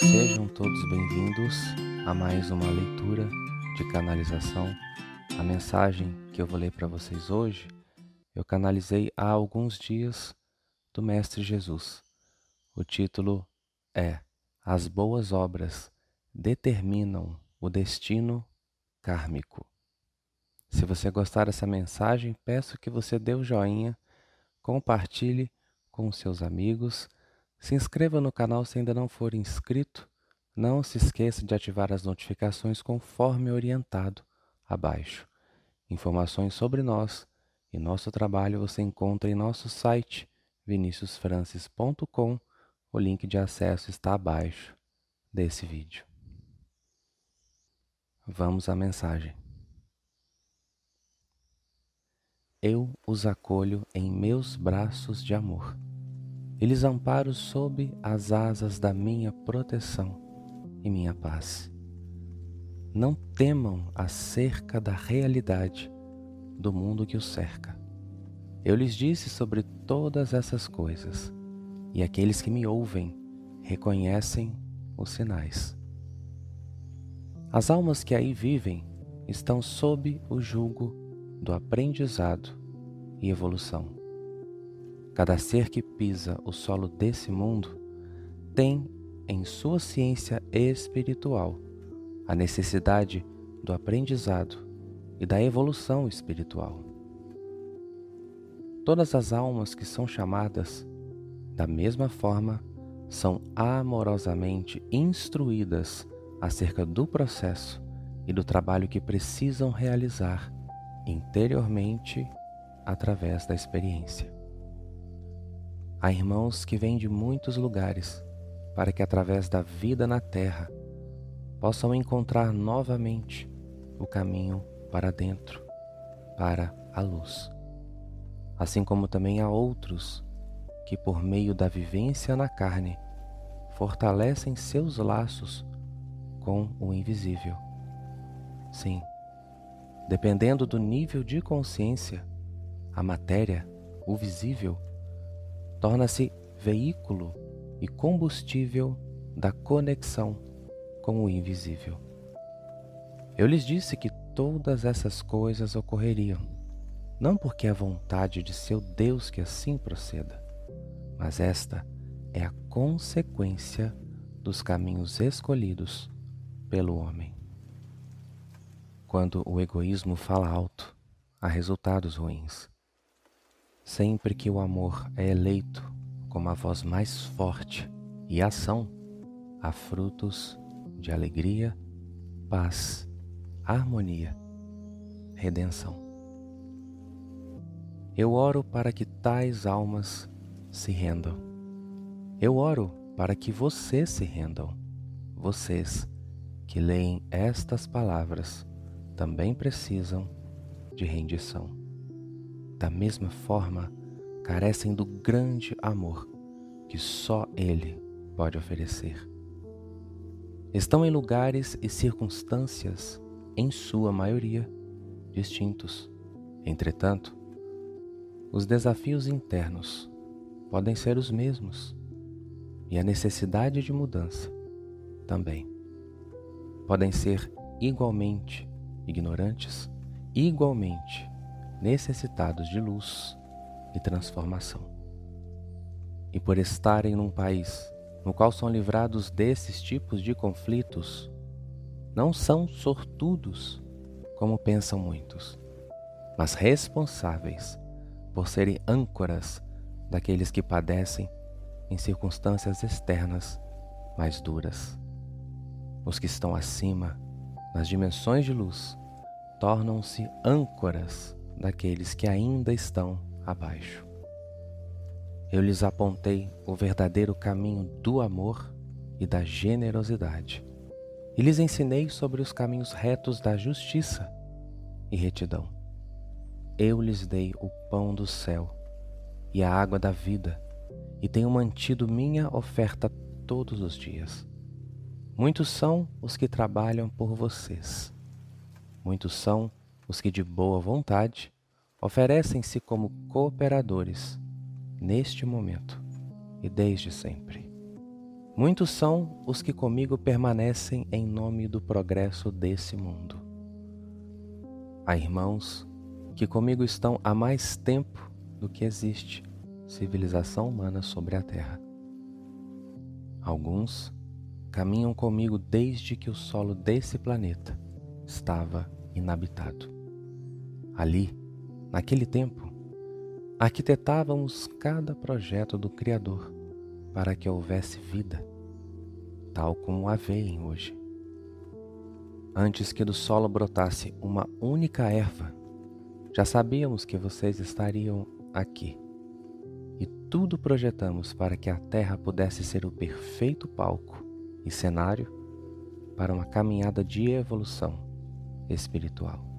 sejam todos bem-vindos a mais uma leitura de canalização. A mensagem que eu vou ler para vocês hoje, eu canalizei há alguns dias do Mestre Jesus. O título é As boas obras determinam o destino kármico. Se você gostar dessa mensagem, peço que você dê o joinha, compartilhe com seus amigos se inscreva no canal se ainda não for inscrito. Não se esqueça de ativar as notificações conforme orientado abaixo. Informações sobre nós e nosso trabalho você encontra em nosso site viniciusfrancis.com. O link de acesso está abaixo desse vídeo. Vamos à mensagem. Eu os acolho em meus braços de amor e lhes amparo sob as asas da minha proteção e minha paz. Não temam acerca da realidade do mundo que os cerca. Eu lhes disse sobre todas essas coisas, e aqueles que me ouvem reconhecem os sinais. As almas que aí vivem estão sob o jugo do aprendizado e evolução. Cada ser que pisa o solo desse mundo tem em sua ciência espiritual a necessidade do aprendizado e da evolução espiritual. Todas as almas que são chamadas da mesma forma são amorosamente instruídas acerca do processo e do trabalho que precisam realizar interiormente através da experiência. Há irmãos que vêm de muitos lugares para que, através da vida na terra, possam encontrar novamente o caminho para dentro, para a luz. Assim como também há outros que, por meio da vivência na carne, fortalecem seus laços com o invisível. Sim, dependendo do nível de consciência, a matéria, o visível, torna-se veículo e combustível da conexão com o invisível. Eu lhes disse que todas essas coisas ocorreriam, não porque é vontade de seu Deus que assim proceda, mas esta é a consequência dos caminhos escolhidos pelo homem. Quando o egoísmo fala alto, há resultados ruins. Sempre que o amor é eleito como a voz mais forte e ação, há frutos de alegria, paz, harmonia, redenção. Eu oro para que tais almas se rendam. Eu oro para que vocês se rendam. Vocês que leem estas palavras também precisam de rendição da mesma forma, carecem do grande amor que só Ele pode oferecer. Estão em lugares e circunstâncias, em sua maioria, distintos. Entretanto, os desafios internos podem ser os mesmos e a necessidade de mudança também. Podem ser igualmente ignorantes, igualmente necessitados de luz e transformação. E por estarem num país no qual são livrados desses tipos de conflitos, não são sortudos, como pensam muitos, mas responsáveis por serem âncoras daqueles que padecem em circunstâncias externas mais duras. Os que estão acima, nas dimensões de luz, tornam-se âncoras daqueles que ainda estão abaixo. Eu lhes apontei o verdadeiro caminho do amor e da generosidade, e lhes ensinei sobre os caminhos retos da justiça e retidão. Eu lhes dei o pão do céu e a água da vida, e tenho mantido minha oferta todos os dias. Muitos são os que trabalham por vocês, muitos são os que de boa vontade oferecem-se como cooperadores neste momento e desde sempre. Muitos são os que comigo permanecem em nome do progresso desse mundo. Há irmãos que comigo estão há mais tempo do que existe civilização humana sobre a Terra. Alguns caminham comigo desde que o solo desse planeta estava inabitado. Ali, naquele tempo, arquitetávamos cada projeto do Criador para que houvesse vida, tal como a veem hoje. Antes que do solo brotasse uma única erva, já sabíamos que vocês estariam aqui. E tudo projetamos para que a Terra pudesse ser o perfeito palco e cenário para uma caminhada de evolução espiritual.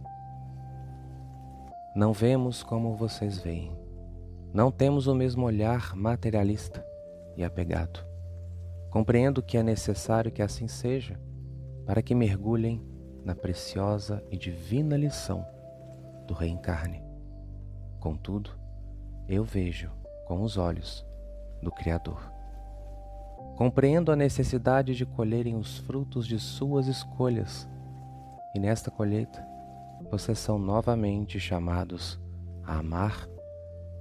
Não vemos como vocês veem. Não temos o mesmo olhar materialista e apegado. Compreendo que é necessário que assim seja para que mergulhem na preciosa e divina lição do reencarne. Contudo, eu vejo com os olhos do Criador. Compreendo a necessidade de colherem os frutos de suas escolhas, e nesta colheita vocês são novamente chamados a amar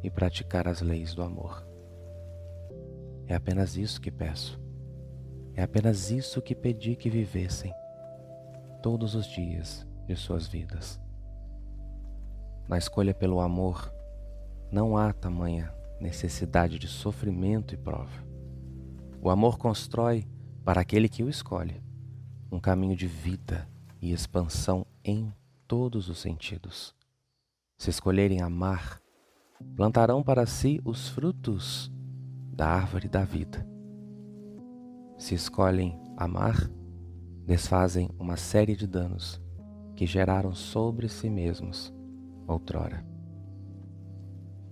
e praticar as leis do amor. É apenas isso que peço. É apenas isso que pedi que vivessem todos os dias de suas vidas. Na escolha pelo amor, não há tamanha necessidade de sofrimento e prova. O amor constrói, para aquele que o escolhe, um caminho de vida e expansão em todos os sentidos. Se escolherem amar, plantarão para si os frutos da árvore da vida. Se escolhem amar, desfazem uma série de danos que geraram sobre si mesmos outrora.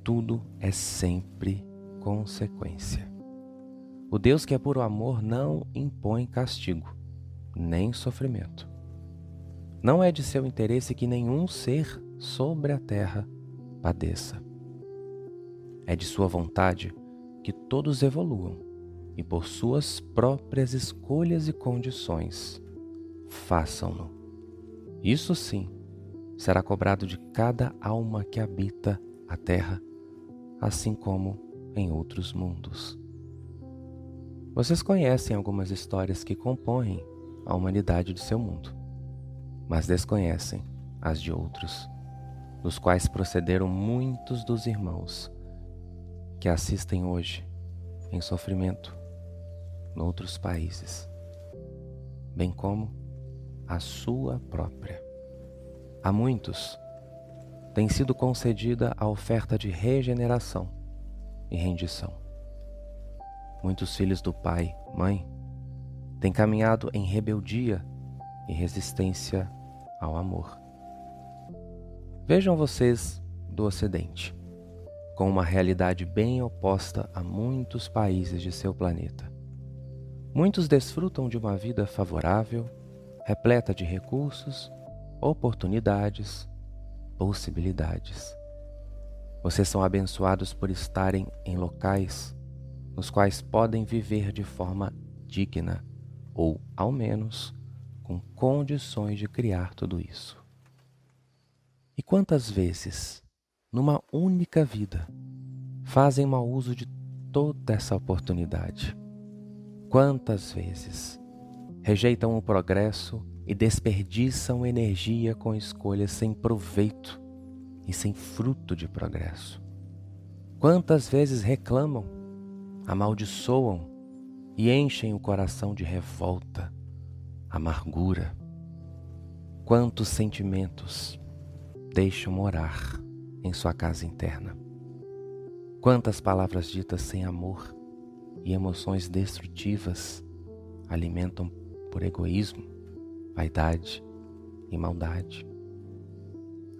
Tudo é sempre consequência. O Deus que é puro amor não impõe castigo, nem sofrimento. Não é de seu interesse que nenhum ser sobre a terra padeça. É de sua vontade que todos evoluam e por suas próprias escolhas e condições façam-no. Isso sim será cobrado de cada alma que habita a terra, assim como em outros mundos. Vocês conhecem algumas histórias que compõem a humanidade de seu mundo, mas desconhecem as de outros, dos quais procederam muitos dos irmãos que assistem hoje em sofrimento noutros países, bem como a sua própria. A muitos tem sido concedida a oferta de regeneração e rendição. Muitos filhos do pai, mãe, têm caminhado em rebeldia e resistência ao amor. Vejam vocês do Ocidente com uma realidade bem oposta a muitos países de seu planeta. Muitos desfrutam de uma vida favorável, repleta de recursos, oportunidades, possibilidades. Vocês são abençoados por estarem em locais nos quais podem viver de forma digna ou, ao menos, com condições de criar tudo isso. E quantas vezes numa única vida, fazem mau uso de toda essa oportunidade. Quantas vezes rejeitam o progresso e desperdiçam energia com escolhas sem proveito e sem fruto de progresso? Quantas vezes reclamam, amaldiçoam e enchem o coração de revolta, amargura? Quantos sentimentos deixam morar em sua casa interna. Quantas palavras ditas sem amor e emoções destrutivas alimentam por egoísmo, vaidade e maldade.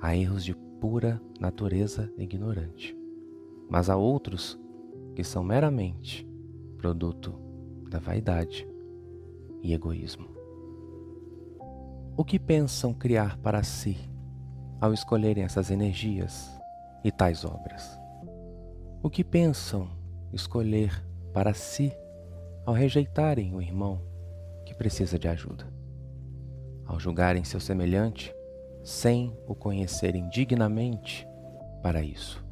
Há erros de pura natureza ignorante, mas há outros que são meramente produto da vaidade e egoísmo. O que pensam criar para si ao escolherem essas energias e tais obras? O que pensam escolher para si ao rejeitarem o irmão que precisa de ajuda, ao julgarem seu semelhante sem o conhecerem dignamente para isso,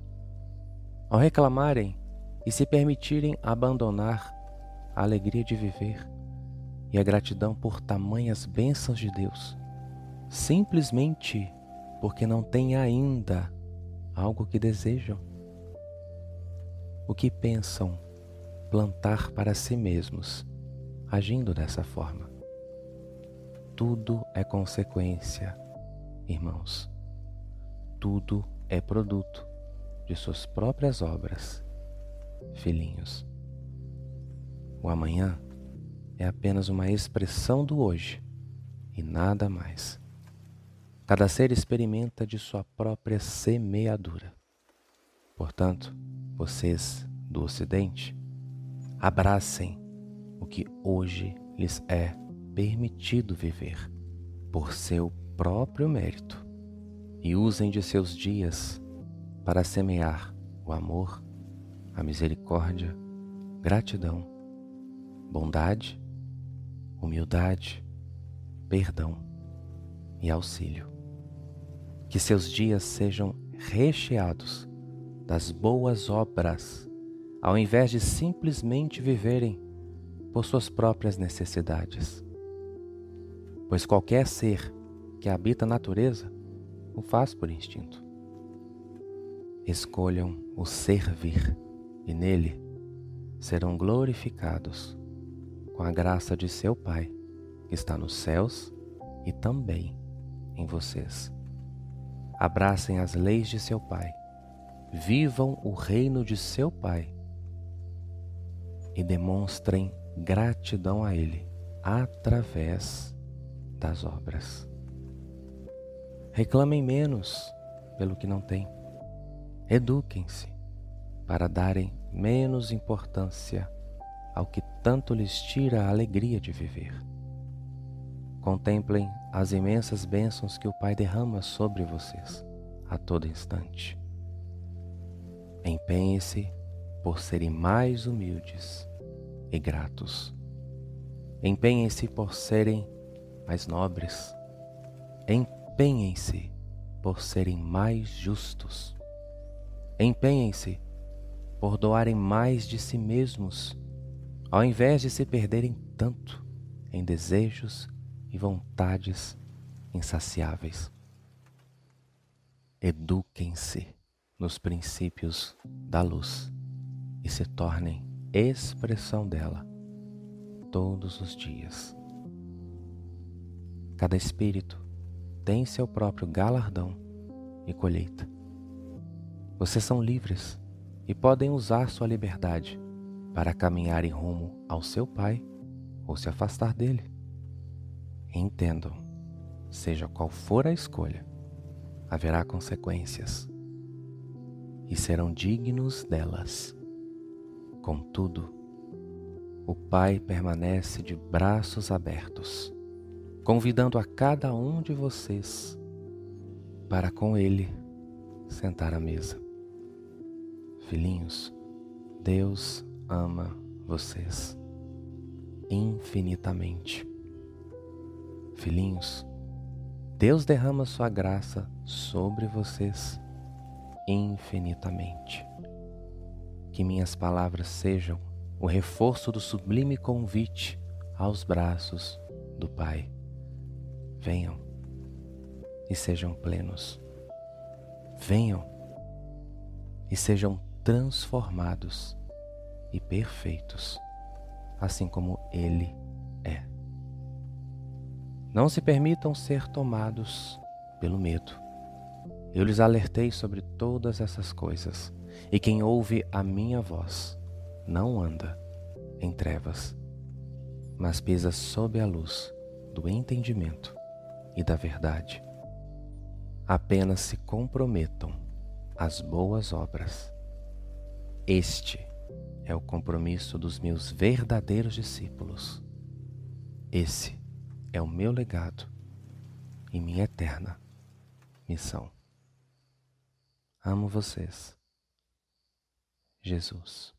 ao reclamarem e se permitirem abandonar a alegria de viver e a gratidão por tamanhas bênçãos de Deus, simplesmente porque não têm ainda algo que desejam. O que pensam plantar para si mesmos, agindo dessa forma? Tudo é consequência, irmãos. Tudo é produto de suas próprias obras, filhinhos. O amanhã é apenas uma expressão do hoje e nada mais. Cada ser experimenta de sua própria semeadura. Portanto, vocês do Ocidente, abracem o que hoje lhes é permitido viver por seu próprio mérito e usem de seus dias para semear o amor, a misericórdia, gratidão, bondade humildade, perdão e auxílio. Que seus dias sejam recheados das boas obras, ao invés de simplesmente viverem por suas próprias necessidades. Pois qualquer ser que habita a natureza o faz por instinto. Escolham o servir e nele serão glorificados com a graça de seu Pai, que está nos céus e também em vocês. Abracem as leis de seu Pai, vivam o reino de seu Pai e demonstrem gratidão a Ele através das obras. Reclamem menos pelo que não têm. Eduquem-se para darem menos importância ao que tanto lhes tira a alegria de viver. Contemplem as imensas bênçãos que o Pai derrama sobre vocês a todo instante. Empenhem-se por serem mais humildes e gratos. Empenhem-se por serem mais nobres. Empenhem-se por serem mais justos. Empenhem-se por doarem mais de si mesmos ao invés de se perderem tanto em desejos e vontades insaciáveis. Eduquem-se nos princípios da luz e se tornem expressão dela todos os dias. Cada espírito tem seu próprio galardão e colheita. Vocês são livres e podem usar sua liberdade para caminhar em rumo ao seu Pai ou se afastar dele. Entendam, seja qual for a escolha, haverá consequências e serão dignos delas. Contudo, o Pai permanece de braços abertos, convidando a cada um de vocês para com Ele sentar à mesa. Filhinhos, Deus ama vocês infinitamente. Filhinhos, Deus derrama sua graça sobre vocês infinitamente. Que minhas palavras sejam o reforço do sublime convite aos braços do Pai. Venham e sejam plenos. Venham e sejam transformados e perfeitos, assim como Ele é. Não se permitam ser tomados pelo medo. Eu lhes alertei sobre todas essas coisas, e quem ouve a minha voz não anda em trevas, mas pisa sob a luz do entendimento e da verdade. Apenas se comprometam às boas obras. Este é o compromisso dos meus verdadeiros discípulos. Esse é o meu legado e minha eterna missão. Amo vocês. Jesus.